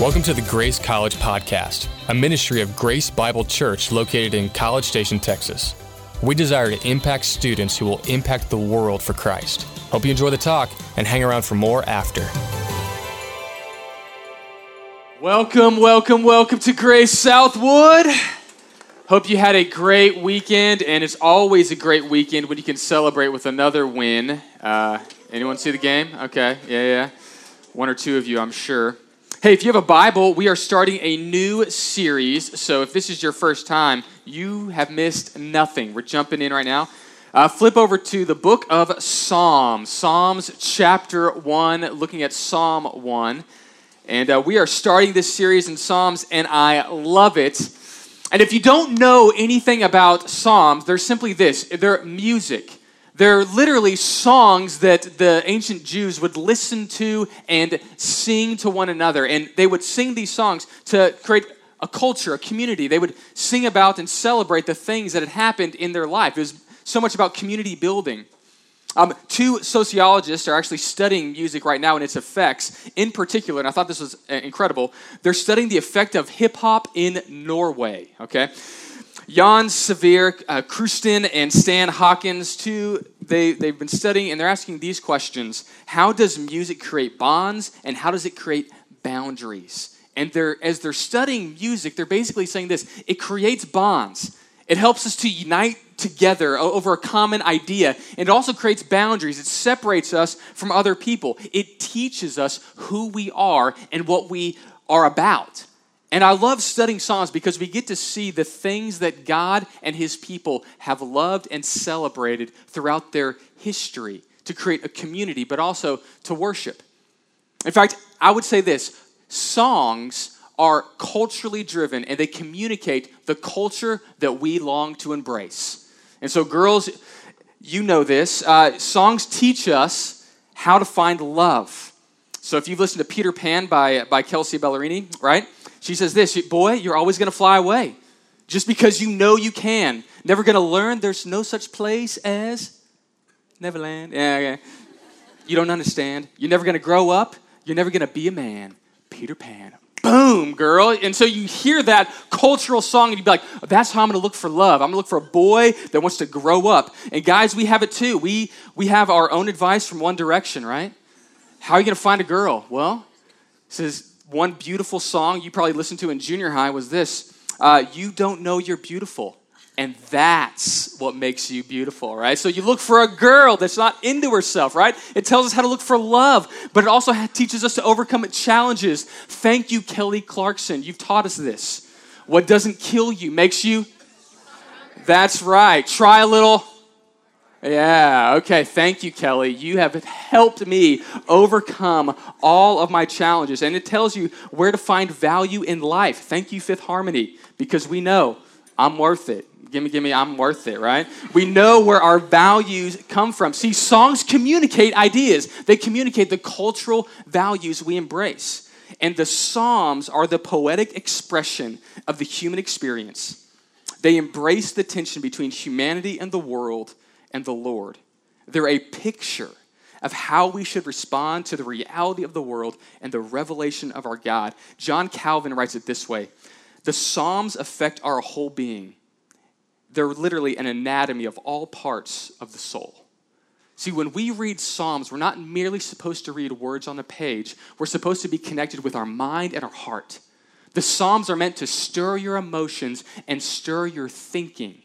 Welcome to the Grace College Podcast, a ministry of Grace Bible Church located in College Station, Texas. We desire to impact students who will impact the world for Christ. Hope you enjoy the talk and hang around for more after. Welcome, welcome, welcome to Grace Southwood. Hope you had a great weekend, and it's always a great weekend when you can celebrate with another win. Uh, anyone see the game? Okay, yeah, yeah. One or two of you, I'm sure. Hey, if you have a Bible, we are starting a new series. So if this is your first time, you have missed nothing. We're jumping in right now. Uh, flip over to the book of Psalms, Psalms chapter 1, looking at Psalm 1. And uh, we are starting this series in Psalms, and I love it. And if you don't know anything about Psalms, they're simply this they're music. They're literally songs that the ancient Jews would listen to and sing to one another. And they would sing these songs to create a culture, a community. They would sing about and celebrate the things that had happened in their life. It was so much about community building. Um, two sociologists are actually studying music right now and its effects. In particular, and I thought this was uh, incredible, they're studying the effect of hip hop in Norway. Okay, Jan Sverre, uh, and Stan Hawkins, two, they, they've been studying and they're asking these questions How does music create bonds and how does it create boundaries? And they're, as they're studying music, they're basically saying this it creates bonds, it helps us to unite together over a common idea. And it also creates boundaries. It separates us from other people. It teaches us who we are and what we are about. And I love studying Psalms because we get to see the things that God and his people have loved and celebrated throughout their history to create a community, but also to worship. In fact, I would say this songs are culturally driven and they communicate the culture that we long to embrace. And so, girls, you know this. Uh, songs teach us how to find love. So, if you've listened to Peter Pan by, by Kelsea Ballerini, right? She says this Boy, you're always going to fly away just because you know you can. Never going to learn there's no such place as Neverland. Yeah, yeah. You don't understand. You're never going to grow up. You're never going to be a man. Peter Pan. Boom, girl. And so you hear that cultural song and you'd be like, that's how I'm gonna look for love. I'm gonna look for a boy that wants to grow up. And guys, we have it too. We we have our own advice from One Direction, right? How are you gonna find a girl? Well, says one beautiful song you probably listened to in junior high was this uh, You don't know you're beautiful. And that's what makes you beautiful, right? So you look for a girl that's not into herself, right? It tells us how to look for love, but it also teaches us to overcome challenges. Thank you, Kelly Clarkson. You've taught us this. What doesn't kill you makes you. That's right. Try a little yeah, okay. Thank you, Kelly. You have helped me overcome all of my challenges. And it tells you where to find value in life. Thank you, Fifth Harmony, because we know I'm worth it. Give me, give me, I'm worth it, right? We know where our values come from. See, songs communicate ideas, they communicate the cultural values we embrace. And the Psalms are the poetic expression of the human experience. They embrace the tension between humanity and the world and the Lord. They're a picture of how we should respond to the reality of the world and the revelation of our God. John Calvin writes it this way The Psalms affect our whole being, they're literally an anatomy of all parts of the soul. See, when we read Psalms, we're not merely supposed to read words on a page, we're supposed to be connected with our mind and our heart. The Psalms are meant to stir your emotions and stir your thinking.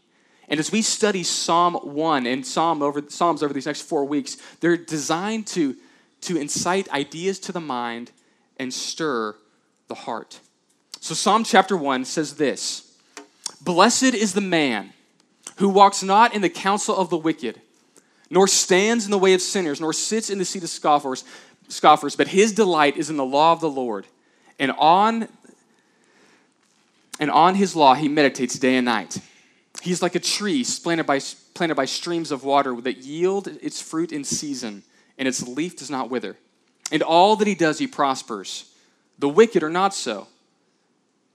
And as we study Psalm 1 and Psalm over, Psalms over these next four weeks, they're designed to, to incite ideas to the mind and stir the heart. So, Psalm chapter 1 says this Blessed is the man who walks not in the counsel of the wicked, nor stands in the way of sinners, nor sits in the seat of scoffers, scoffers but his delight is in the law of the Lord. And on, and on his law he meditates day and night. He's like a tree planted by, planted by streams of water that yield its fruit in season, and its leaf does not wither. And all that he does, he prospers. The wicked are not so,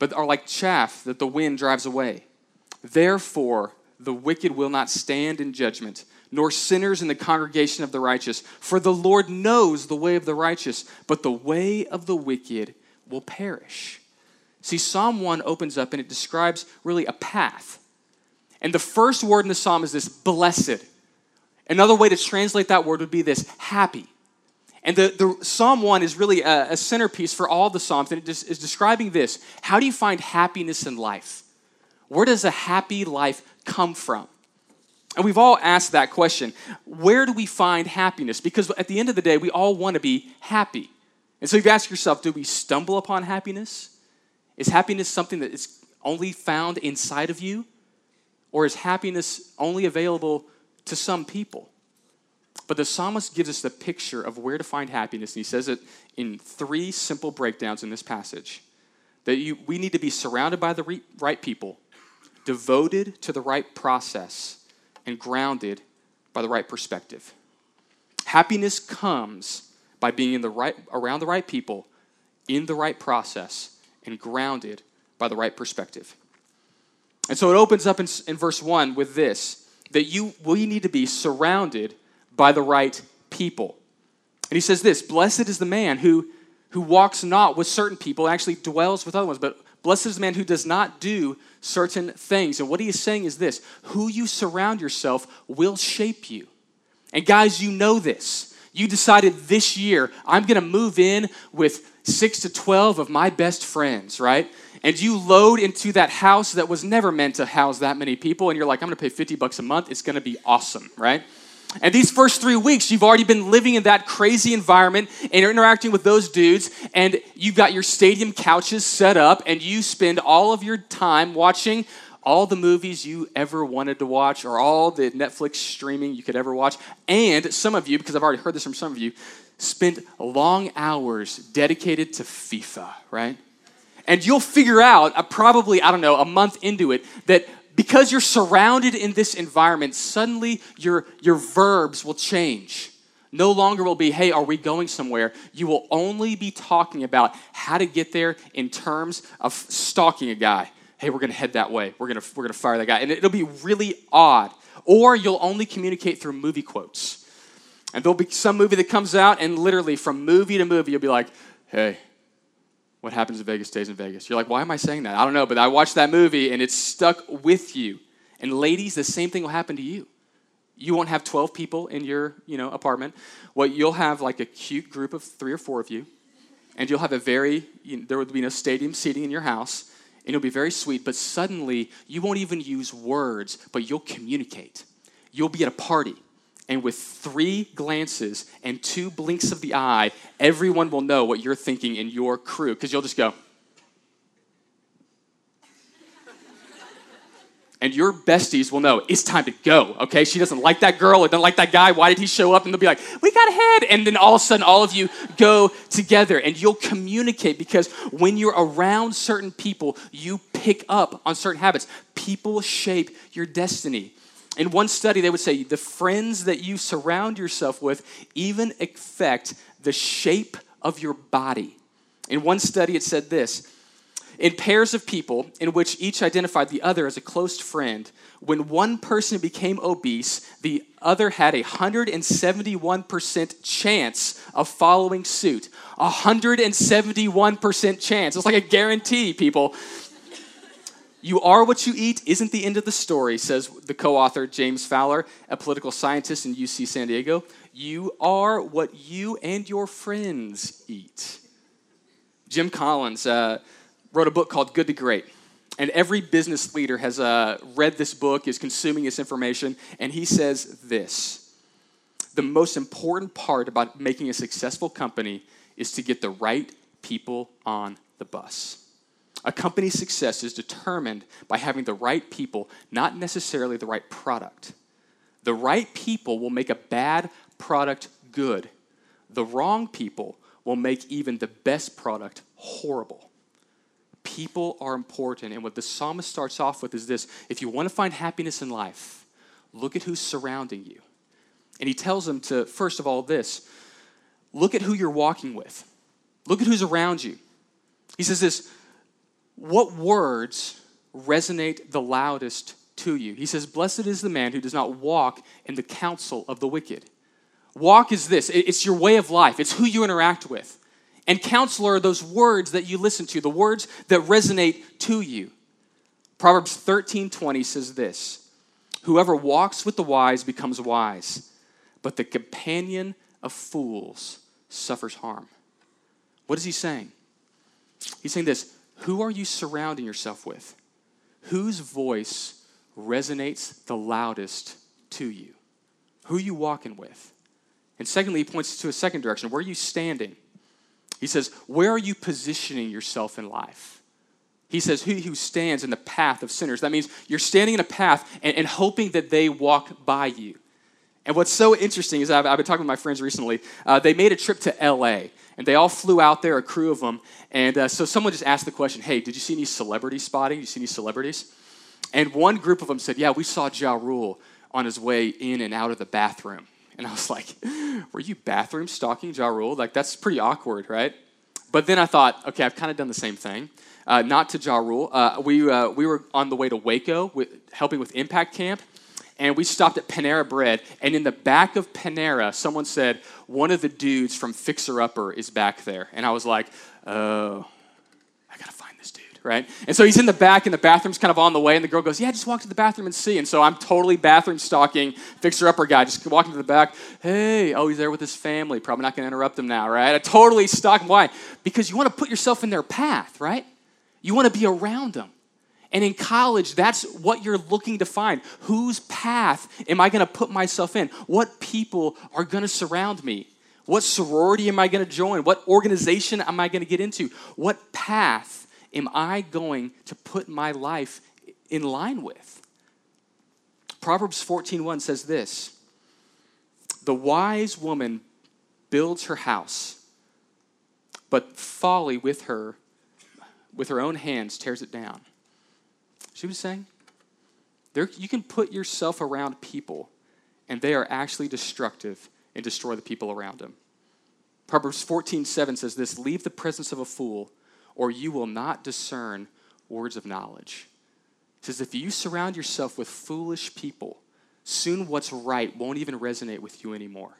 but are like chaff that the wind drives away. Therefore, the wicked will not stand in judgment, nor sinners in the congregation of the righteous. For the Lord knows the way of the righteous, but the way of the wicked will perish. See, Psalm 1 opens up and it describes really a path. And the first word in the psalm is this blessed. Another way to translate that word would be this happy. And the, the Psalm 1 is really a, a centerpiece for all the Psalms, and it is describing this. How do you find happiness in life? Where does a happy life come from? And we've all asked that question. Where do we find happiness? Because at the end of the day, we all want to be happy. And so you've asked yourself, do we stumble upon happiness? Is happiness something that is only found inside of you? Or is happiness only available to some people? But the psalmist gives us the picture of where to find happiness. And he says it in three simple breakdowns in this passage that you, we need to be surrounded by the re, right people, devoted to the right process, and grounded by the right perspective. Happiness comes by being in the right, around the right people, in the right process, and grounded by the right perspective. And so it opens up in, in verse 1 with this that you we need to be surrounded by the right people. And he says this Blessed is the man who, who walks not with certain people, actually dwells with other ones, but blessed is the man who does not do certain things. And what he is saying is this who you surround yourself will shape you. And guys, you know this. You decided this year, I'm going to move in with six to 12 of my best friends, right? And you load into that house that was never meant to house that many people, and you're like, I'm to pay 50 bucks a month. It's to be awesome, right? And these first three weeks, you've already been living in that crazy environment and you're interacting with those dudes, and you've got your stadium couches set up, and you spend all of your time watching all the movies you ever wanted to watch or all the Netflix streaming you could ever watch. And some of you, because I've already heard this from some of you, spent long hours dedicated to FIFA, right? And you'll figure out, uh, probably, I don't know, a month into it, that because you're surrounded in this environment, suddenly your, your verbs will change. No longer will be, hey, are we going somewhere? You will only be talking about how to get there in terms of stalking a guy. Hey, we're going to head that way. We're to we're going to fire that guy. And it'll be really odd. Or you'll only communicate through movie quotes. And there'll be some movie that comes out, and literally from movie to movie, you'll be like, hey, what happens in Vegas stays in Vegas. You're like, why am I saying that? I don't know, but I watched that movie and it's stuck with you. And ladies, the same thing will happen to you. You won't have 12 people in your, you know, apartment. Well, you'll have like a cute group of three or four of you, and you'll have a very, you know, there will be no stadium seating in your house, and it'll be very sweet, but suddenly you won't even use words, but you'll communicate. You'll be at a party and with three glances and two blinks of the eye, everyone will know what you're thinking in your crew because you'll just go. and your besties will know it's time to go, okay? She doesn't like that girl or doesn't like that guy. Why did he show up? And they'll be like, we got ahead. And then all of a sudden, all of you go together and you'll communicate because when you're around certain people, you pick up on certain habits. People shape your destiny. In one study, they would say the friends that you surround yourself with even affect the shape of your body. In one study, it said this In pairs of people in which each identified the other as a close friend, when one person became obese, the other had a 171% chance of following suit. A 171% chance. It's like a guarantee, people. You are what you eat isn't the end of the story, says the co author James Fowler, a political scientist in UC San Diego. You are what you and your friends eat. Jim Collins uh, wrote a book called Good to Great. And every business leader has uh, read this book, is consuming this information, and he says this The most important part about making a successful company is to get the right people on the bus. A company's success is determined by having the right people, not necessarily the right product. The right people will make a bad product good. The wrong people will make even the best product horrible. People are important. And what the psalmist starts off with is this if you want to find happiness in life, look at who's surrounding you. And he tells them to, first of all, this look at who you're walking with, look at who's around you. He says this what words resonate the loudest to you? He says, Blessed is the man who does not walk in the counsel of the wicked. Walk is this it's your way of life, it's who you interact with. And counselor are those words that you listen to, the words that resonate to you. Proverbs 13:20 says this: Whoever walks with the wise becomes wise, but the companion of fools suffers harm. What is he saying? He's saying this Who are you surrounding yourself with? Whose voice resonates the loudest to you? Who are you walking with? And secondly, he points to a second direction. Where are you standing? He says, Where are you positioning yourself in life? He says, He who stands in the path of sinners? That means you're standing in a path and, and hoping that they walk by you. And what's so interesting is I've, I've been talking with my friends recently. Uh, they made a trip to LA, and they all flew out there, a crew of them. And uh, so someone just asked the question, Hey, did you see any celebrity spotting? Did you see any celebrities? And one group of them said, Yeah, we saw Ja Rule on his way in and out of the bathroom. And I was like, were you bathroom stalking Ja Rule? Like, that's pretty awkward, right? But then I thought, okay, I've kind of done the same thing. Uh, not to Ja Rule. Uh, we, uh, we were on the way to Waco with, helping with Impact Camp, and we stopped at Panera Bread. And in the back of Panera, someone said, one of the dudes from Fixer Upper is back there. And I was like, oh, I gotta find this dude, right? And so he's in the back, and the bathroom's kind of on the way, and the girl goes, Yeah, just walk to the bathroom and see. And so I'm totally bathroom stalking, fixer upper guy, just walking to the back. Hey, oh, he's there with his family. Probably not to interrupt him now, right? I totally stalk him. Why? Because you want to put yourself in their path, right? You want to be around them. And in college, that's what you're looking to find. Whose path am I going to put myself in? What people are going to surround me? What sorority am I going to join? What organization am I going to get into? What path am I going to put my life in line with? Proverbs 14:1 says this: The wise woman builds her house, but folly with her with her own hands tears it down. See what he's saying? There, you can put yourself around people, and they are actually destructive and destroy the people around them. Proverbs 14:7 says this: Leave the presence of a fool or you will not discern words of knowledge. It says, if you surround yourself with foolish people, soon what's right won't even resonate with you anymore.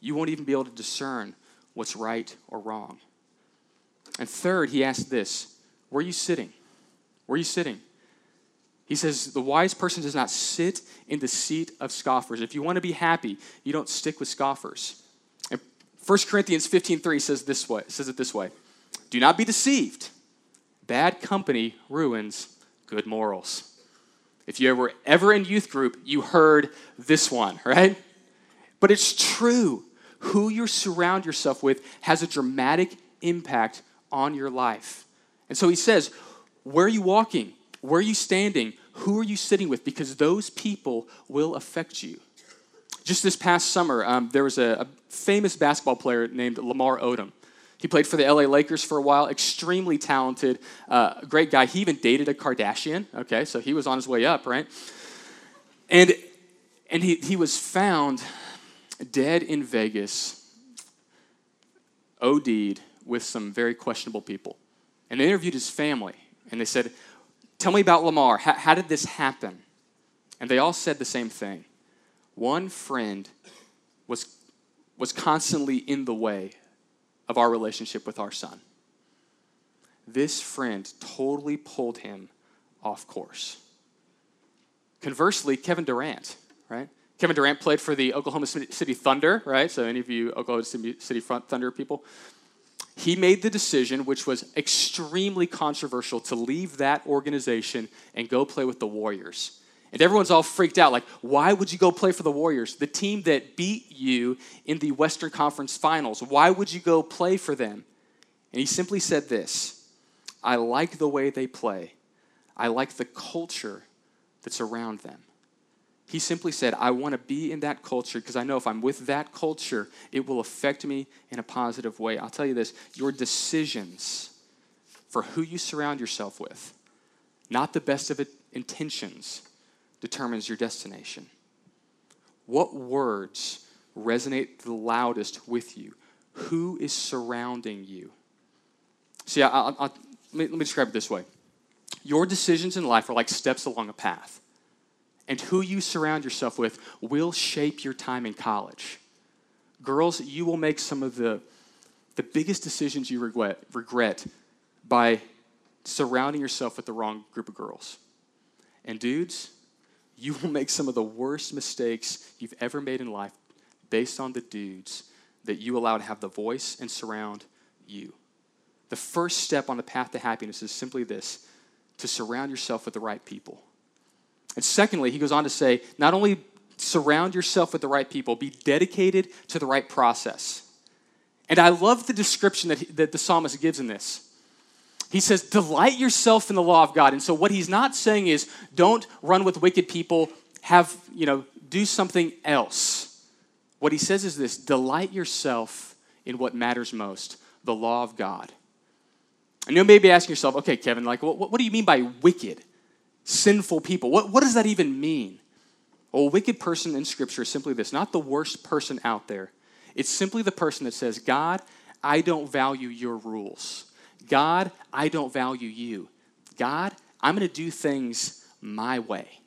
You won't even be able to discern what's right or wrong. And third, he asked this Where are you sitting? Where are you sitting? He says, The wise person does not sit in the seat of scoffers. If you want to be happy, you don't stick with scoffers. And 1 Corinthians 15:3 says this way, says it this way. Do not be deceived. Bad company ruins good morals. If you were ever in youth group, you heard this one, right? But it's true. Who you surround yourself with has a dramatic impact on your life. And so he says, Where are you walking? Where are you standing? Who are you sitting with? Because those people will affect you. Just this past summer, um, there was a, a famous basketball player named Lamar Odom. He played for the LA Lakers for a while, extremely talented, uh, great guy. He even dated a Kardashian, okay, so he was on his way up, right? And, and he, he was found dead in Vegas, OD'd with some very questionable people. And they interviewed his family, and they said, Tell me about Lamar. How, how did this happen? And they all said the same thing. One friend was, was constantly in the way of our relationship with our son. This friend totally pulled him off course. Conversely, Kevin Durant, right? Kevin Durant played for the Oklahoma City Thunder, right? So, any of you Oklahoma City Thunder people, he made the decision, which was extremely controversial, to leave that organization and go play with the Warriors. And everyone's all freaked out like, why would you go play for the Warriors, the team that beat you in the Western Conference Finals? Why would you go play for them? And he simply said this I like the way they play, I like the culture that's around them. He simply said, I want to be in that culture because I know if I'm with that culture, it will affect me in a positive way. I'll tell you this your decisions for who you surround yourself with, not the best of intentions, determines your destination. What words resonate the loudest with you? Who is surrounding you? See, I, I, I, let, me, let me describe it this way Your decisions in life are like steps along a path, and who you surround yourself with will shape your time in college. Girls, you will make some of the the biggest decisions you regret, regret by surrounding yourself with the wrong group of girls. And dudes, you will make some of the worst mistakes you've ever made in life based on the dudes that you allow to have the voice and surround you. The first step on the path to happiness is simply this to surround yourself with the right people. And secondly, he goes on to say, not only surround yourself with the right people, be dedicated to the right process. And I love the description that, he, that the psalmist gives in this. He says, delight yourself in the law of God. And so what he's not saying is don't run with wicked people, have, you know, do something else. What he says is this delight yourself in what matters most, the law of God. And you may be asking yourself, okay, Kevin, like, what, what do you mean by wicked, sinful people? What, what does that even mean? Well, a wicked person in Scripture is simply this not the worst person out there. It's simply the person that says, God, I don't value your rules. God, I don't value you. God, I'm going to do things my way.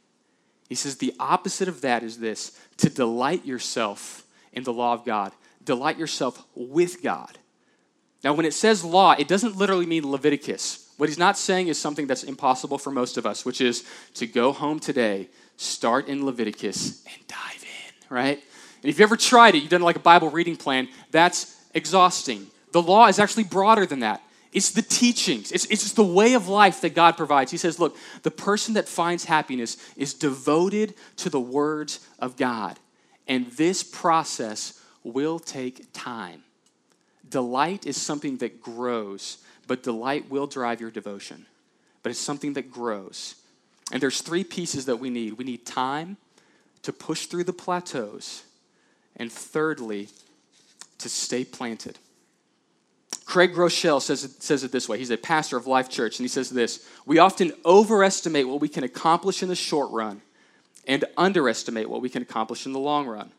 He says the opposite of that is this to delight yourself in the law of God, delight yourself with God. Now, when it says law, it doesn't literally mean Leviticus. What he's not saying is something that's impossible for most of us, which is to go home today, start in Leviticus, and dive in, right? And if you ever tried it, you've done like a Bible reading plan, that's exhausting. The law is actually broader than that. It's the teachings, it's, it's just the way of life that God provides. He says, Look, the person that finds happiness is devoted to the words of God. And this process will take time. Delight is something that grows, but delight will drive your devotion. But it's something that grows. And there's three pieces that we need we need time to push through the plateaus, and thirdly, to stay planted. Craig Groeschel says it, says it this way. He's a pastor of Life Church, and he says this We often overestimate what we can accomplish in the short run and underestimate what we can accomplish in the long run.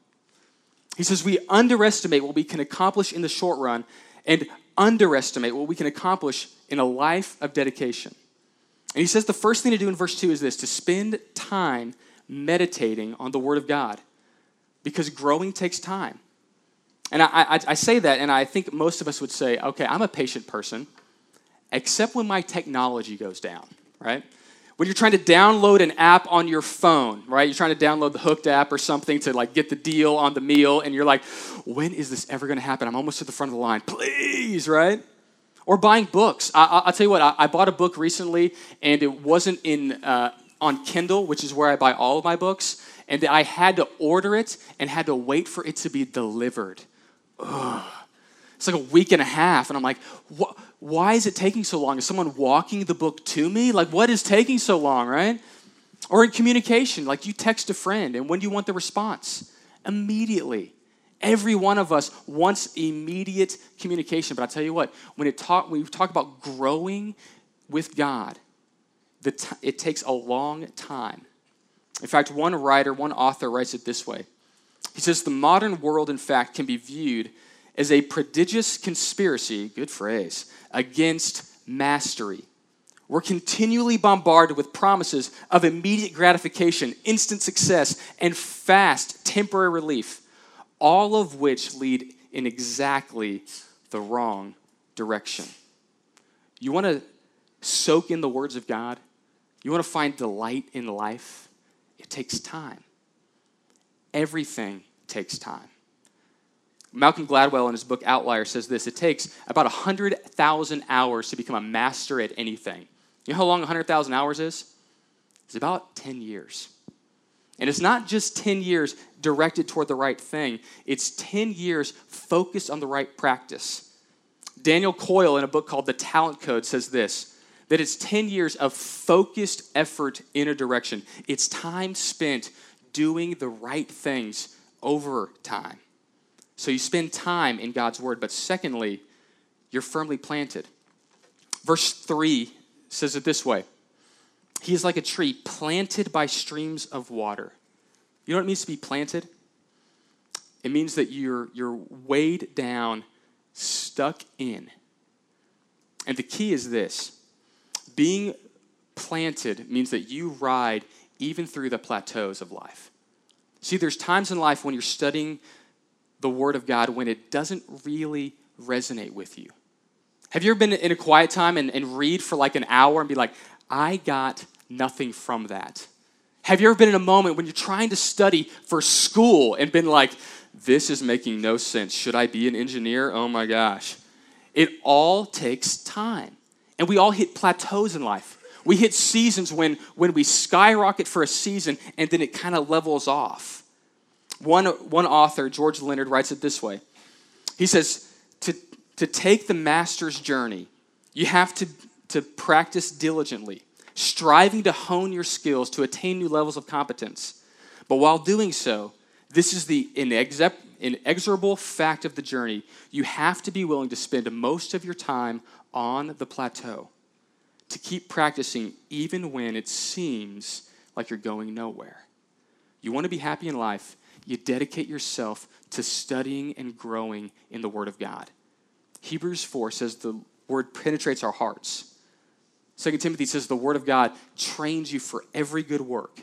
He says we underestimate what we can accomplish in the short run and underestimate what we can accomplish in a life of dedication. And he says the first thing to do in verse 2 is this to spend time meditating on the Word of God because growing takes time. And I, I, I, say that, and I think most of us would say, okay, I'm a patient person, except when my technology goes down, right? When you're trying to download an app on your phone, right? You're trying to download the Hooked app or something to like get the deal on the meal, and you're like, when is this ever going to happen? I'm almost to the front of the line. Please, right? Or buying books. I, will tell you what. I, I, bought a book recently, and it wasn't in uh, on Kindle, which is where I buy all of my books, and I had to order it and had to wait for it to be delivered. Ugh. It's like a week and a half, and I'm like, what? Why is it taking so long? Is someone walking the book to me? Like, what is taking so long, right? Or in communication, like you text a friend, and when do you want the response? Immediately. Every one of us wants immediate communication. But I tell you what, when, it talk, when we talk about growing with God, the t- it takes a long time. In fact, one writer, one author writes it this way He says, The modern world, in fact, can be viewed as a prodigious conspiracy, good phrase, against mastery. We're continually bombarded with promises of immediate gratification, instant success, and fast temporary relief, all of which lead in exactly the wrong direction. You want to soak in the words of God? You want to find delight in life? It takes time. Everything takes time. Malcolm Gladwell in his book Outlier says this it takes about 100,000 hours to become a master at anything. You know how long 100,000 hours is? It's about 10 years. And it's not just 10 years directed toward the right thing, it's 10 years focused on the right practice. Daniel Coyle, in a book called The Talent Code, says this that it's 10 years of focused effort in a direction. It's time spent doing the right things over time. So you spend time in God's word, but secondly, you're firmly planted. Verse 3 says it this way He is like a tree planted by streams of water. You know what it means to be planted? It means that you're, you're weighed down, stuck in. And the key is this being planted means that you ride even through the plateaus of life. See, there's times in life when you're studying the Word of God when it doesn't really resonate with you? Have you ever been in a quiet time and, and read for like an hour and be like, I got nothing from that? Have you ever been in a moment when you're trying to study for school and been like, this is making no sense. Should I be an engineer? Oh my gosh. It all takes time. And we all hit plateaus in life. We hit seasons when, when we skyrocket for a season and then it kind of levels off. One, one author, George Leonard, writes it this way He says, to, to take the master's journey, you have to, to practice diligently, striving to hone your skills to attain new levels of competence. But while doing so, this is the inexorable fact of the journey. You have to be willing to spend most of your time on the plateau, to keep practicing even when it seems like you're going nowhere. You want to be happy in life, you dedicate yourself to studying and growing in the Word of God. Hebrews 4 says the Word penetrates our hearts. 2 Timothy says the Word of God trains you for every good work.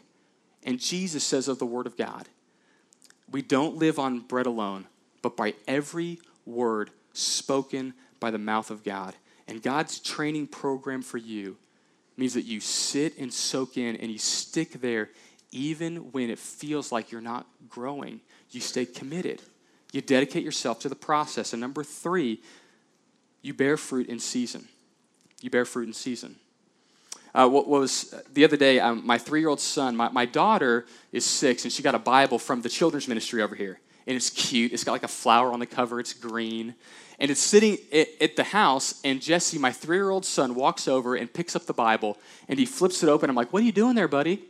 And Jesus says of the Word of God, we don't live on bread alone, but by every word spoken by the mouth of God. And God's training program for you means that you sit and soak in and you stick there even when it feels like you're not growing. You stay committed. You dedicate yourself to the process. And number three, you bear fruit in season. You bear fruit in season. Uh, what was the other day, um, my three year old son, my, my daughter is six, and she got a Bible from the children's ministry over here. And it's cute. It's got like a flower on the cover, it's green. And it's sitting at, at the house, and Jesse, my three year old son, walks over and picks up the Bible, and he flips it open. I'm like, What are you doing there, buddy?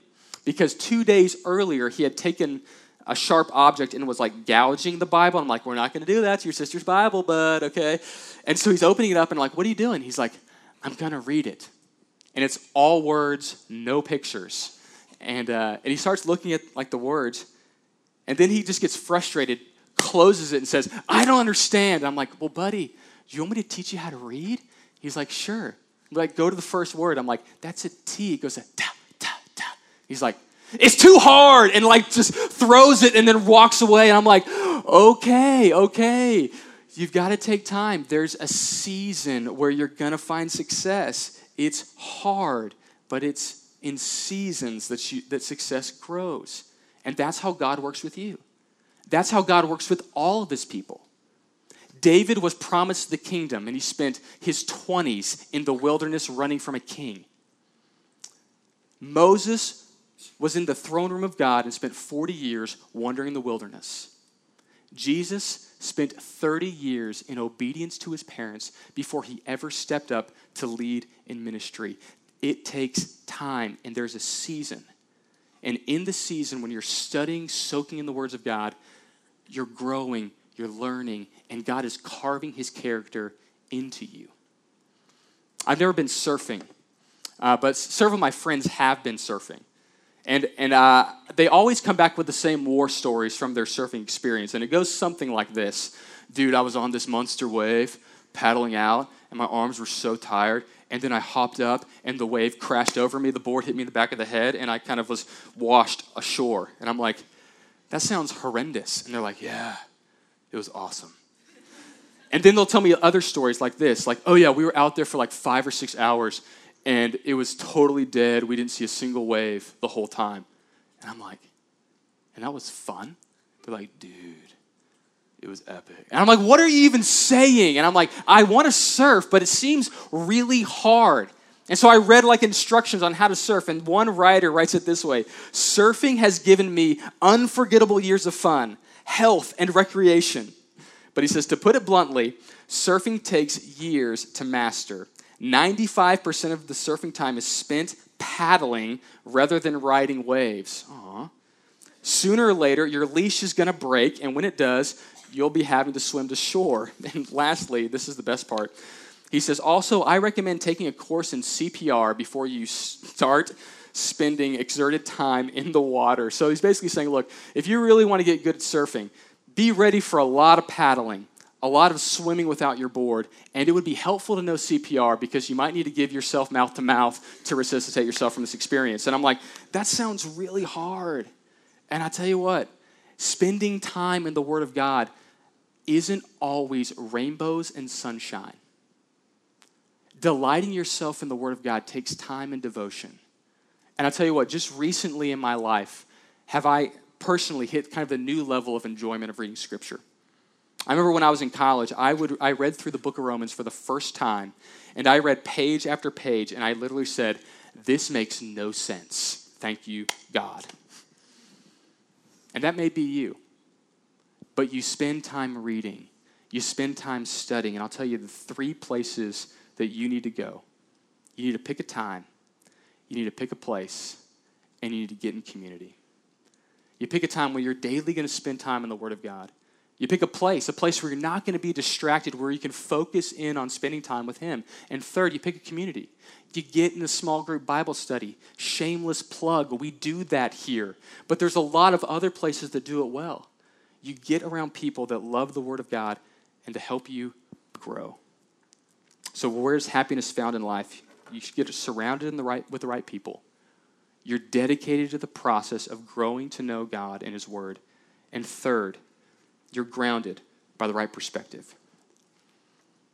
Because two days earlier, he had taken a sharp object and was like gouging the Bible. I'm like, we're not going to do that. It's your sister's Bible, bud, okay? And so he's opening it up and like, what are you doing? He's like, I'm going to read it and it's all words, no pictures. And, uh, and he starts looking at like the words, and then he just gets frustrated, closes it, and says, I don't understand. I'm like, well, buddy, do you want me to teach you how to read? He's like, sure. I'm like, go to the first word. I'm like, that's a T. He goes, ta. He's like, it's too hard, and like just throws it and then walks away. And I'm like, okay, okay. You've got to take time. There's a season where you're going to find success. It's hard, but it's in seasons that, you, that success grows. And that's how God works with you. That's how God works with all of his people. David was promised the kingdom, and he spent his 20s in the wilderness running from a king. Moses was in the throne room of God and spent 40 years wandering in the wilderness. Jesus spent 30 years in obedience to his parents before he ever stepped up to lead in ministry. It takes time, and there's a season. And in the season, when you're studying, soaking in the words of God, you're growing, you're learning, and God is carving his character into you. I've never been surfing, uh, but several of my friends have been surfing. And, and uh, they always come back with the same war stories from their surfing experience. And it goes something like this Dude, I was on this monster wave paddling out, and my arms were so tired. And then I hopped up, and the wave crashed over me. The board hit me in the back of the head, and I kind of was washed ashore. And I'm like, that sounds horrendous. And they're like, yeah, it was awesome. And then they'll tell me other stories like this like, oh, yeah, we were out there for like five or six hours, and it was totally dead. We didn't see a single wave the whole time. And I'm like, and that was fun? They're like, dude, it was epic. And I'm like, what are you even saying? And I'm like, I want to surf, but it seems really hard. And so I read like instructions on how to surf, and one writer writes it this way Surfing has given me unforgettable years of fun, health, and recreation. But he says, to put it bluntly, surfing takes years to master. 95% of the surfing time is spent paddling rather than riding waves. Aww. Sooner or later, your leash is going to break, and when it does, you'll be having to swim to shore. And lastly, this is the best part. He says, also, I recommend taking a course in CPR before you start spending exerted time in the water. So he's basically saying, look, if you really want to get good at surfing, be ready for a lot of paddling a lot of swimming without your board, and it would be helpful to know CPR because you might need to give yourself mouth to mouth to resuscitate yourself from this experience. And I'm like, that sounds really hard. And I tell you what, spending time in the Word of God, isn't always rainbows and sunshine. Delighting yourself in the Word of God takes time and devotion. And I'll tell you what, just recently in my life, have I personally hit kind of a new level of enjoyment of reading Scripture. I remember when I was in college, I, would, I read through the book of Romans for the first time, and I read page after page, and I literally said, This makes no sense. Thank you, God. And that may be you. But you spend time reading, you spend time studying, and I'll tell you the three places that you need to go. You need to pick a time, you need to pick a place, and you need to get in community. You pick a time where you're daily going to spend time in the Word of God. You pick a place, a place where you're not going to be distracted, where you can focus in on spending time with Him. And third, you pick a community. You get in a small group Bible study. Shameless plug, we do that here. But there's a lot of other places that do it well. You get around people that love the Word of God and to help you grow. So, where's happiness found in life? You should get surrounded in the right, with the right people. You're dedicated to the process of growing to know God and His Word. And third, you're grounded by the right perspective.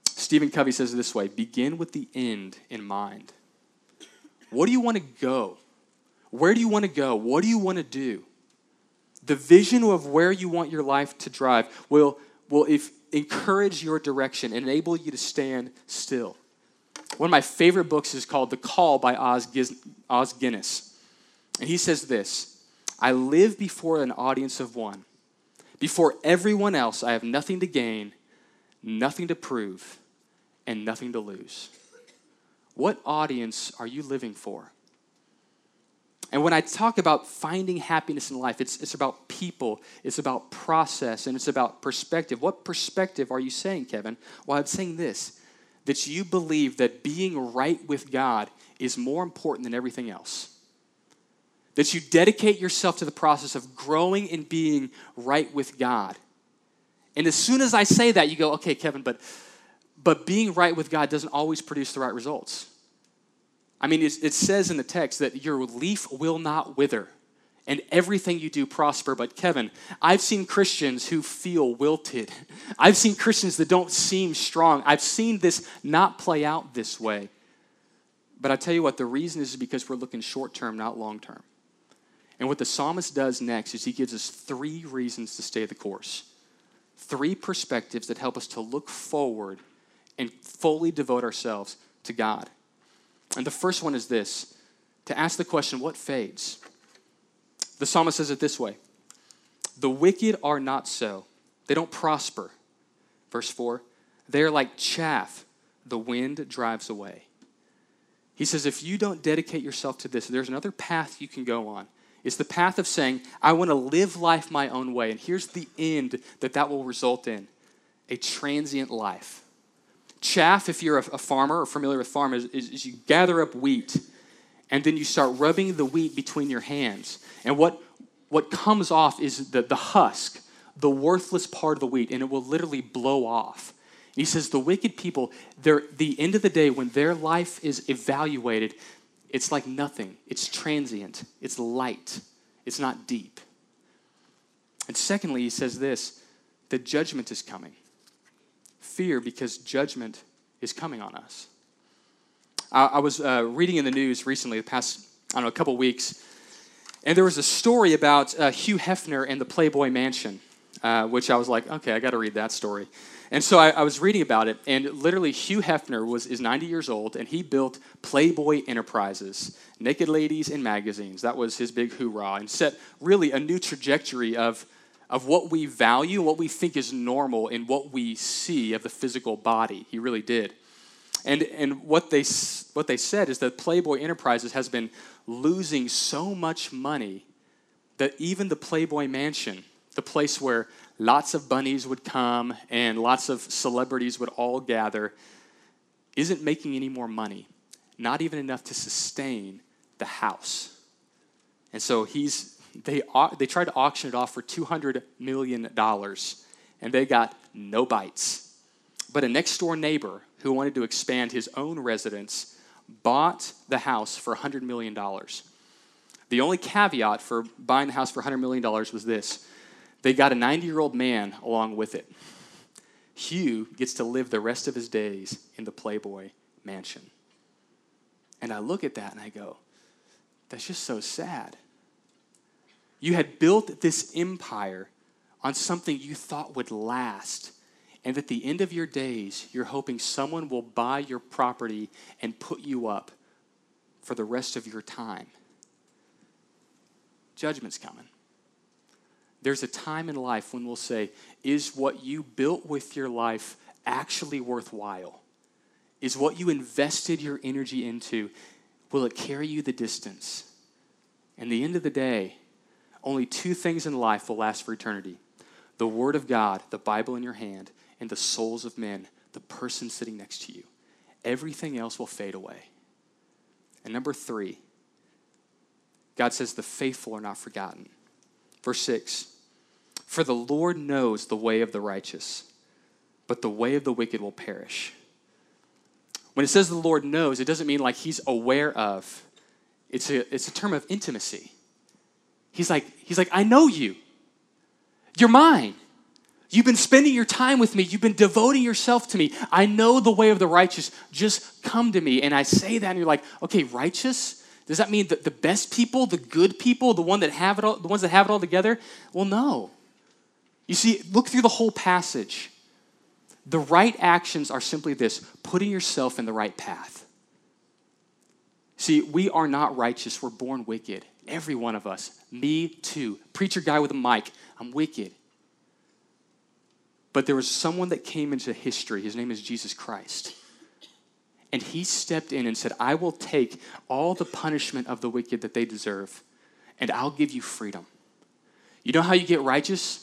Stephen Covey says it this way begin with the end in mind. What do you want to go? Where do you want to go? What do you want to do? The vision of where you want your life to drive will, will if, encourage your direction and enable you to stand still. One of my favorite books is called The Call by Os, Os Guinness. And he says this I live before an audience of one. Before everyone else, I have nothing to gain, nothing to prove, and nothing to lose. What audience are you living for? And when I talk about finding happiness in life, it's, it's about people, it's about process, and it's about perspective. What perspective are you saying, Kevin? Well, I'm saying this that you believe that being right with God is more important than everything else that you dedicate yourself to the process of growing and being right with God. And as soon as I say that, you go, okay, Kevin, but, but being right with God doesn't always produce the right results. I mean, it, says in the text that your leaf will not wither and everything you do prosper. But Kevin, I've seen Christians who feel wilted. I've seen Christians that don't seem strong. I've seen this not play out this way. But I tell you what, the reason is because we're looking short term, not long term. And what the psalmist does next is he gives us three reasons to stay the course, three perspectives that help us to look forward and fully devote ourselves to God. And the first one is this to ask the question, what fades? The psalmist says it this way The wicked are not so, they don't prosper. Verse 4 They are like chaff the wind drives away. He says, if you don't dedicate yourself to this, there's another path you can go on. It's the path of saying, I want to live life my own way. And here's the end that that will result in a transient life. Chaff, if you're a, farmer or familiar with farm, is, is, is you gather up wheat and then you start rubbing the wheat between your hands. And what, what comes off is the, the husk, the worthless part of the wheat, and it will literally blow off. And he says, The wicked people, they're, the end of the day, when their life is evaluated, it's like nothing. It's transient. It's light. It's not deep. And secondly, he says this the judgment is coming. Fear because judgment is coming on us. I, I was uh, reading in the news recently, the past, I don't know, a couple weeks, and there was a story about uh, Hugh Hefner and the Playboy Mansion, uh, which I was like, okay, I got to read that story. And so I, I, was reading about it, and literally Hugh Hefner was is 90 years old, and he built Playboy Enterprises, naked ladies in magazines. That was his big hoorah, and set really a new trajectory of of what we value, what we think is normal, and what we see of the physical body. He really did. And and what they what they said is that Playboy Enterprises has been losing so much money that even the Playboy Mansion, the place where lots of bunnies would come and lots of celebrities would all gather, isn't making any more money, not even enough to sustain the house. And so he's they they tried to auction it off for 200 million dollars and they got no bites. But a next door neighbor who wanted to expand his own residence bought the house for 100 million dollars. The only caveat for buying the house for $100 million was this they got a 90 year old man along with it. Hugh gets to live the rest of his days in the Playboy mansion. And I look at that and I go, that's just so sad. You had built this empire on something you thought would last. And at the end of your days, you're hoping someone will buy your property and put you up for the rest of your time. Judgment's coming. There's a time in life when we'll say, Is what you built with your life actually worthwhile? Is what you invested your energy into, will it carry you the distance? And the end of the day, only two things in life will last for eternity the Word of God, the Bible in your hand, and the souls of men, the person sitting next to you. Everything else will fade away. And number three, God says, The faithful are not forgotten. Verse 6 For the Lord knows the way of the righteous, but the way of the wicked will perish. When it says the Lord knows, it doesn't mean like he's aware of, it's a, it's a term of intimacy. He's like, he's like, I know you. You're mine. You've been spending your time with me. You've been devoting yourself to me. I know the way of the righteous. Just come to me. And I say that, and you're like, okay, righteous? Does that mean that the best people, the good people, the one that have it all, the ones that have it all together? Well, no. You see, look through the whole passage. The right actions are simply this putting yourself in the right path. See, we are not righteous, we're born wicked. Every one of us. Me too. Preacher guy with a mic. I'm wicked. But there was someone that came into history. His name is Jesus Christ. And he stepped in and said, I will take all the punishment of the wicked that they deserve, and I'll give you freedom. You know how you get righteous?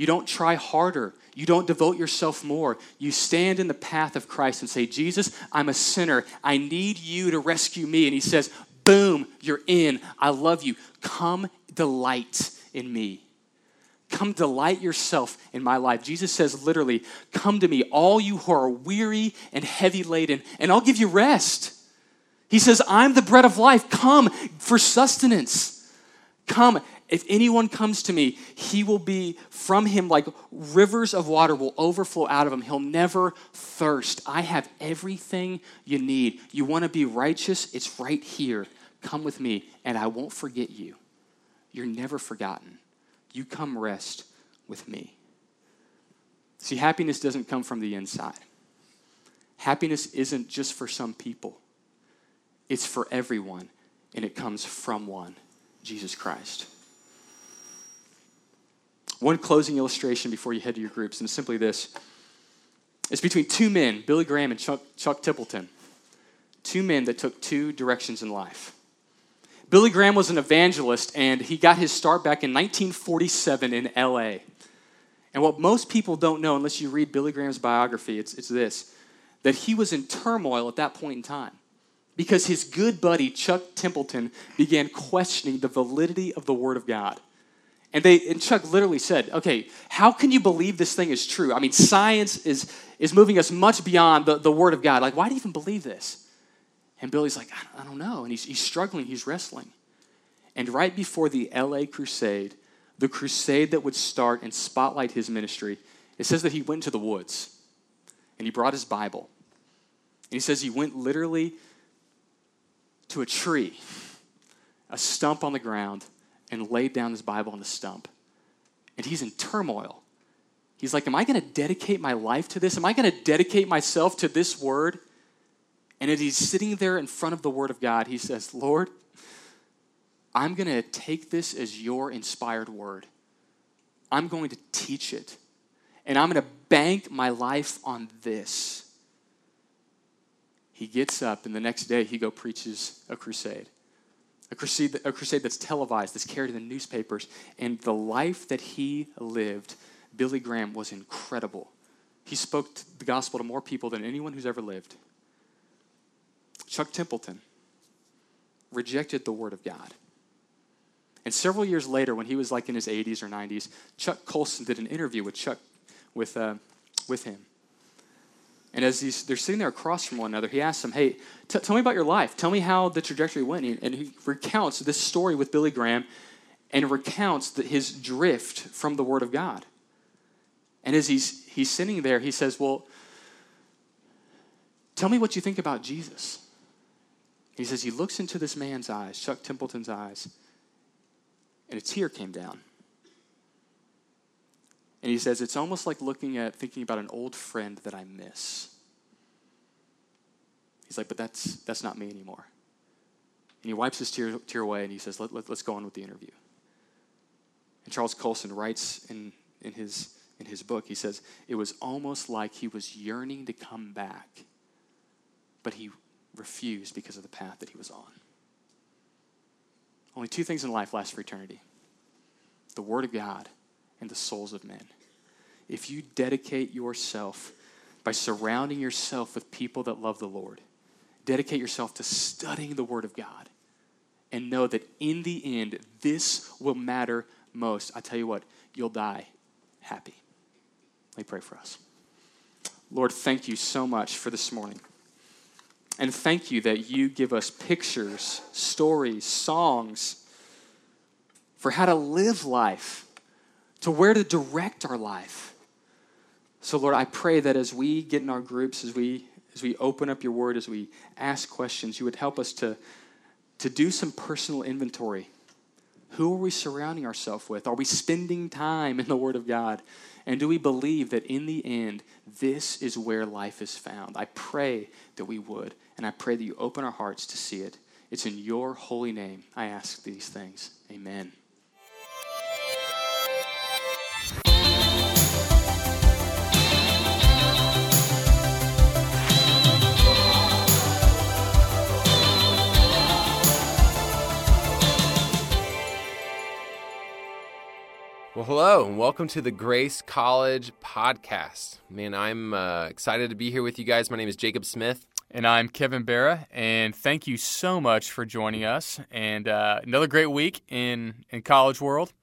You don't try harder. You don't devote yourself more. You stand in the path of Christ and say, Jesus, I'm a sinner. I need you to rescue me. And he says, Boom, you're in. I love you. Come delight in me. Come delight yourself in my life. Jesus says literally, Come to me, all you who are weary and heavy laden, and I'll give you rest. He says, I'm the bread of life. Come for sustenance. Come. If anyone comes to me, he will be from him like rivers of water will overflow out of him. He'll never thirst. I have everything you need. You want to be righteous? It's right here. Come with me, and I won't forget you. You're never forgotten. You come rest with me. See, happiness doesn't come from the inside. Happiness isn't just for some people, it's for everyone, and it comes from one Jesus Christ. One closing illustration before you head to your groups, and it's simply this it's between two men, Billy Graham and Chuck, Chuck Templeton. Two men that took two directions in life. Billy Graham was an evangelist, and he got his start back in 1947 in LA. And what most people don't know, unless you read Billy Graham's biography, it's, it's this that he was in turmoil at that point in time because his good buddy, Chuck Templeton, began questioning the validity of the Word of God. And, they, and Chuck literally said, okay, how can you believe this thing is true? I mean, science is, is moving us much beyond the, the Word of God. Like, why do you even believe this? And Billy's like, I don't know. And he's, he's struggling, he's wrestling. And right before the LA crusade, the crusade that would start and spotlight his ministry, it says that he went into the woods and he brought his Bible. And he says he went literally to a tree, a stump on the ground, and laid down his Bible on the stump. And he's in turmoil. He's like, Am I going to dedicate my life to this? Am I going to dedicate myself to this word? And as he's sitting there in front of the Word of God, he says, Lord, I'm going to take this as your inspired word. I'm going to teach it. And I'm going to bank my life on this. He gets up, and the next day he go preaches a crusade. A crusade, a crusade that's televised, that's carried in the newspapers. And the life that he lived, Billy Graham, was incredible. He spoke the gospel to more people than anyone who's ever lived. Chuck Templeton rejected the Word of God. And several years later, when he was like in his 80s or 90s, Chuck Colson did an interview with Chuck, with, uh, with him. And as he's, they're sitting there across from one another, he asks him, Hey, t- tell me about your life. Tell me how the trajectory went. And he recounts this story with Billy Graham and recounts the, his drift from the Word of God. And as he's, he's sitting there, he says, Well, tell me what you think about Jesus. He says, He looks into this man's eyes, Chuck Templeton's eyes, and a tear came down. And he says, It's almost like looking at, thinking about an old friend that I miss. He's like, But that's, that's not me anymore. And he wipes his tear, tear away and he says, let, let, Let's go on with the interview. And Charles Colson writes in, in, his, in his book, he says, It was almost like he was yearning to come back, but he refused because of the path that he was on. Only two things in life last for eternity the Word of God and the souls of men. If you dedicate yourself by surrounding yourself with people that love the Lord, dedicate yourself to studying the Word of God, and know that in the end, this will matter most. I tell you what, you'll die happy. Let me pray for us. Lord, thank you so much for this morning. And thank you that you give us pictures, stories, songs for how to live life to where to direct our life. So, Lord, I pray that as we get in our groups, as we as we open up your word, as we ask questions, you would help us to, to do some personal inventory. Who are we surrounding ourselves with? Are we spending time in the Word of God? And do we believe that in the end, this is where life is found? I pray that we would, and I pray that you open our hearts to see it. It's in your holy name I ask these things. Amen. Well, hello, and welcome to the Grace College podcast. Man, I'm uh, excited to be here with you guys. My name is Jacob Smith. And I'm Kevin Barra, and thank you so much for joining us. And uh, another great week in, in college world.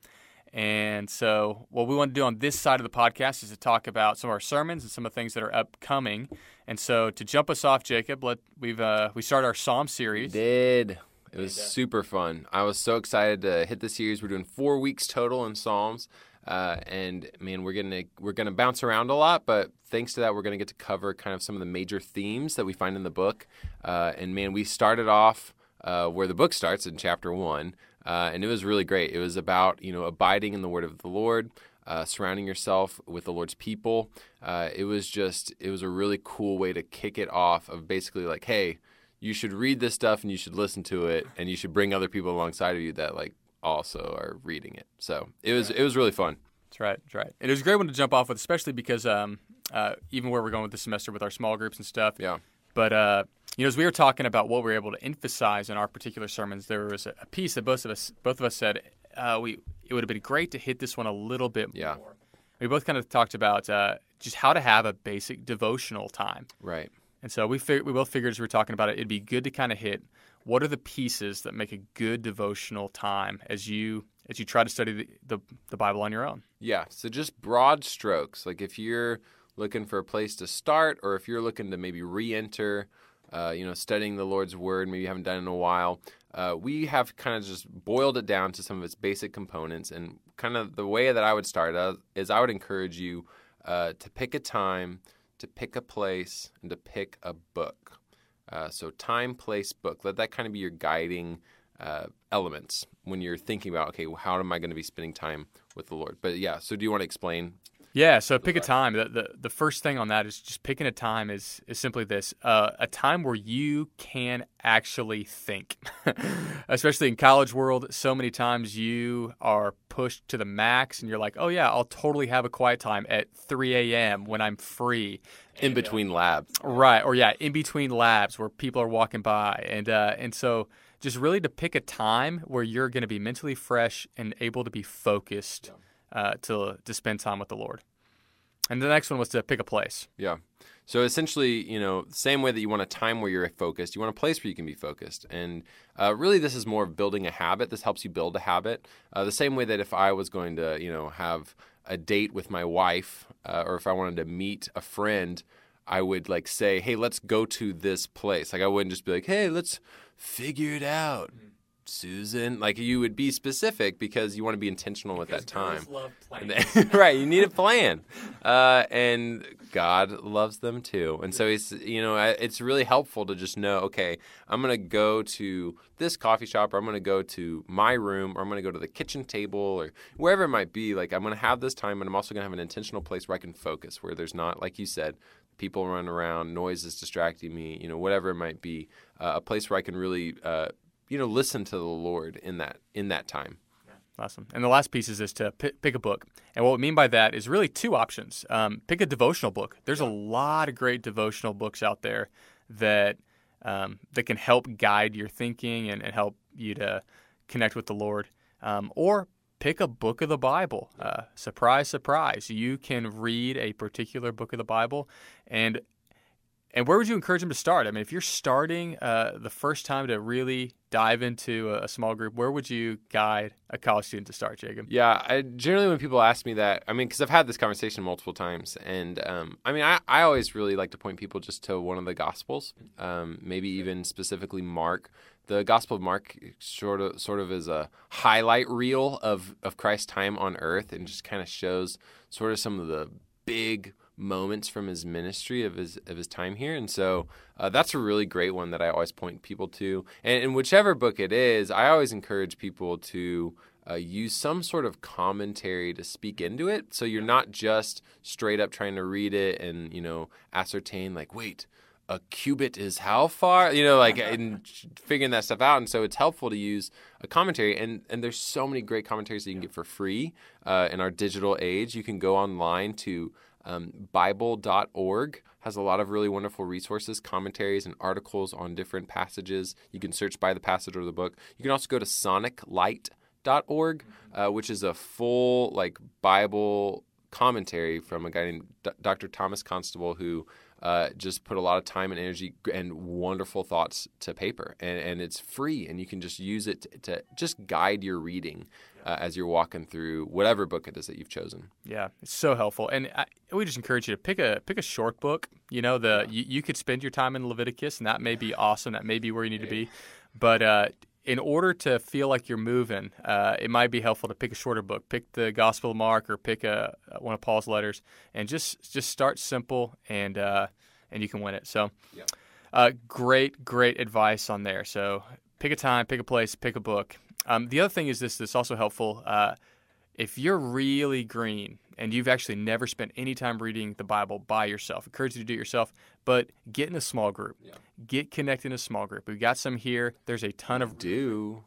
And so, what we want to do on this side of the podcast is to talk about some of our sermons and some of the things that are upcoming. And so, to jump us off, Jacob, let we've uh, we started our Psalm series. We did it was super fun. I was so excited to hit the series. We're doing four weeks total in Psalms, uh, and man, we're gonna we're gonna bounce around a lot. But thanks to that, we're gonna get to cover kind of some of the major themes that we find in the book. Uh, and man, we started off uh, where the book starts in chapter one, uh, and it was really great. It was about you know abiding in the word of the Lord. Uh, surrounding yourself with the Lord's people. Uh, it was just, it was a really cool way to kick it off of basically like, hey, you should read this stuff and you should listen to it and you should bring other people alongside of you that like also are reading it. So it was it was really fun. That's right. That's right. And It was a great one to jump off with, especially because um, uh, even where we're going with the semester with our small groups and stuff. Yeah. But uh, you know, as we were talking about what we were able to emphasize in our particular sermons, there was a, piece that both of us both of us said uh, we it would have been great to hit this one a little bit yeah. more. We both kind of talked about uh, just how to have a basic devotional time. Right. And so we fig- we both figured as we were talking about it, it'd be good to kind of hit what are the pieces that make a good devotional time as you as you try to study the, the, the Bible on your own. Yeah. So just broad strokes. Like if you're looking for a place to start, or if you're looking to maybe re-enter, uh, you know, studying the Lord's Word, maybe you haven't done it in a while. Uh, we have kind of just boiled it down to some of its basic components, and kind of the way that I would start is I would encourage you uh, to pick a time to pick a place, and to pick a book. Uh, so, time, place, book. Let that kind of be your guiding uh, elements when you're thinking about, okay, well, how am I going to be spending time with the Lord? But yeah, so do you want to explain? Yeah, so pick a time. The, the, the first thing on that is just picking a time is is simply this: uh, a time where you can actually think. Especially in college world, so many times you are pushed to the max, and you're like, "Oh yeah, I'll totally have a quiet time at 3 a.m. when I'm free." In between labs, right? Or yeah, in between labs where people are walking by, and uh, and so just really to pick a time where you're going to be mentally fresh and able to be focused uh, to to spend time with the Lord. And the next one was to pick a place. Yeah. So essentially, you know, same way that you want a time where you're focused, you want a place where you can be focused. And uh, really, this is more of building a habit. This helps you build a habit. Uh, the same way that if I was going to, you know, have a date with my wife, uh, or if I wanted to meet a friend, I would like say, "Hey, let's go to this place." Like I wouldn't just be like, "Hey, let's figure it out." Susan. Like you would be specific because you want to be intentional with Because that time. girls love playing. right, you need a plan, uh, and God loves them too. And so it's you know it's really helpful to just know okay, I'm gonna go to this coffee shop, or I'm gonna go to my room, or I'm gonna go to the kitchen table, or wherever it might be. Like I'm gonna have this time, and I'm also gonna have an intentional place where I can focus, where there's not like you said. People running around, noise is distracting me, you know, whatever it might be. Uh, a place where I can really, uh, you know, listen to the Lord in that in that time. Awesome. And the last piece is is to p- pick a book. And what we mean by that is really two options. Um, pick a devotional book. There's a lot of great devotional books out there that um, that can help guide your thinking and, and help you to connect with the Lord. Um, or pick a book of the Bible. Uh, surprise, surprise. You can read a particular book of the Bible and and where would you encourage them to start? I mean, if you're starting uh, the first time to really dive into a, a small group, where would you guide a college student to start, Jacob? Yeah, I, generally when people ask me that, I mean, because I've had this conversation multiple times, and um, I mean, I, I always really like to point people just to one of the Gospels, um, maybe even specifically Mark. The Gospel of Mark sort of sort of is a highlight reel of of Christ's time on earth, and just kind of shows sort of some of the big moments from his ministry of his of his time here, and so uh, that's a really great one that I always point people to. And in whichever book it is, I always encourage people to uh, use some sort of commentary to speak into it, so you're not just straight up trying to read it and you know ascertain like, wait, a cubit is how far? You know, like and figuring that stuff out. And so it's helpful to use a commentary. And and there's so many great commentaries that you can get for free uh, in our digital age. You can go online to um, Bible.org has a lot of really wonderful resources, commentaries, and articles on different passages. You can search by the passage or the book. You can also go to soniclight.org, uh, which is a full like Bible commentary from a guy named D- Dr. Thomas Constable who uh, just put a lot of time and energy and wonderful thoughts to paper. And, and it's free, and you can just use it to, to just guide your reading uh, as you're walking through whatever book it is that you've chosen. Yeah, it's so helpful, and I, we just encourage you to pick a pick a short book. You know, the you, you could spend your time in Leviticus, and that may be awesome. That may be where you need to be, but uh, in order to feel like you're moving, uh, it might be helpful to pick a shorter book. Pick the Gospel of Mark or pick a one of Paul's letters, and just just start simple, and uh, and you can win it. So, uh, great great advice on there. So pick a time, pick a place, pick a book. Um, the other thing is this. That's also helpful. Uh, if you're really green and you've actually never spent any time reading the Bible by yourself, I encourage you to do it yourself, but get in a small group. Get connected in a small group. We've got some here. There's a ton of Do.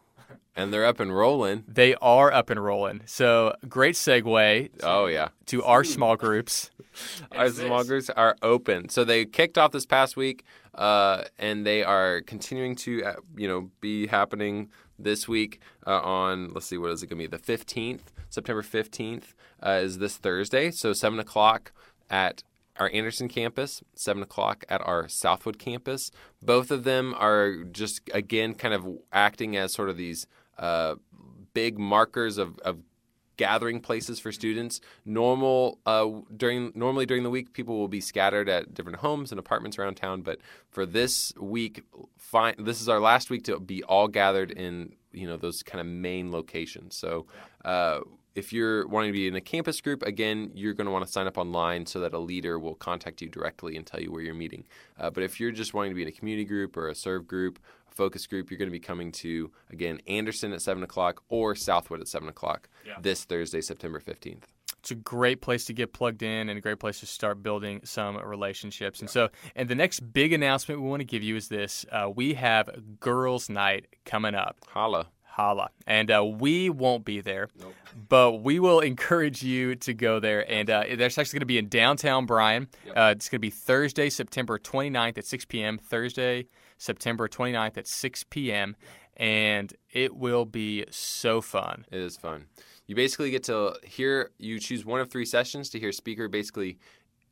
And they're up and rolling. they are up and rolling. So great segue Oh, yeah. to our small groups. Our small groups are open. So they kicked off this past week, uh, and they are continuing to, uh, you know, be happening this week uh, on. Let's see, what is it going to be? The fifteenth, September fifteenth, uh, is this Thursday. So seven o'clock at our Anderson campus, seven o'clock at our Southwood campus. Both of them are just again kind of acting as sort of these uh, big markers of, of gathering places for students. Normal uh, during normally during the week, people will be scattered at different homes and apartments around town. But for this week, fine, this is our last week to be all gathered in you know those kind of main locations. So. Uh, if you're wanting to be in a campus group, again, you're going to want to sign up online so that a leader will contact you directly and tell you where you're meeting. Uh, but if you're just wanting to be in a community group or a serve group, a focus group, you're going to be coming to, again, Anderson at 7 o'clock or Southwood at 7 o'clock this Thursday, September 15th. It's a great place to get plugged in and a great place to start building some relationships. And so, and the next big announcement we want to give you is this: uh, we have Girls' Night coming up. Holla. Holla. And uh, we won't be there, but we will encourage you to go there. And uh, that's actually going to be in downtown Bryan. Uh, it's going to be Thursday, September 29th at 6 p.m. Thursday, September 29th at 6 p.m. And it will be so fun. It is fun. You basically get to hear, you choose one of three sessions to hear a speaker basically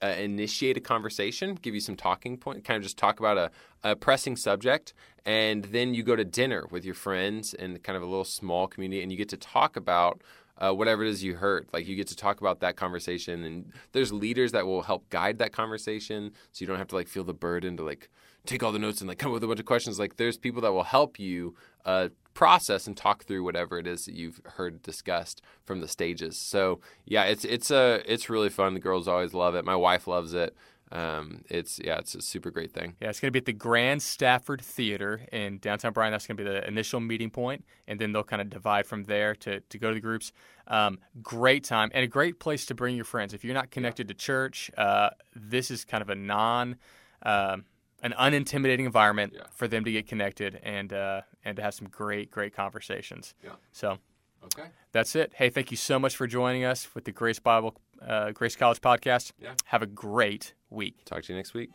uh, initiate a conversation, give you some talking point, kind of just talk about a, a pressing subject, and then you go to dinner with your friends and kind of a little small community, and you get to talk about uh, whatever it is you heard. Like you get to talk about that conversation, and there's leaders that will help guide that conversation, so you don't have to like feel the burden to like take all the notes and like come up with a bunch of questions. Like there's people that will help you uh, process and talk through whatever it is that you've heard discussed from the stages. So yeah, it's it's a it's really fun. The girls always love it. My wife loves it. Um, it's yeah, it's a super great thing. Yeah, it's going to be at the Grand Stafford Theater in downtown Bryan. That's going to be the initial meeting point, and then they'll kind of divide from there to, to go to the groups. Um, great time and a great place to bring your friends. If you're not connected yeah. to church, uh, this is kind of a non. Uh, an unintimidating environment yeah. for them to get connected and uh, and to have some great great conversations. Yeah. So. Okay. That's it. Hey, thank you so much for joining us with the Grace Bible, uh, Grace College podcast. Yeah. Have a great week. Talk to you next week.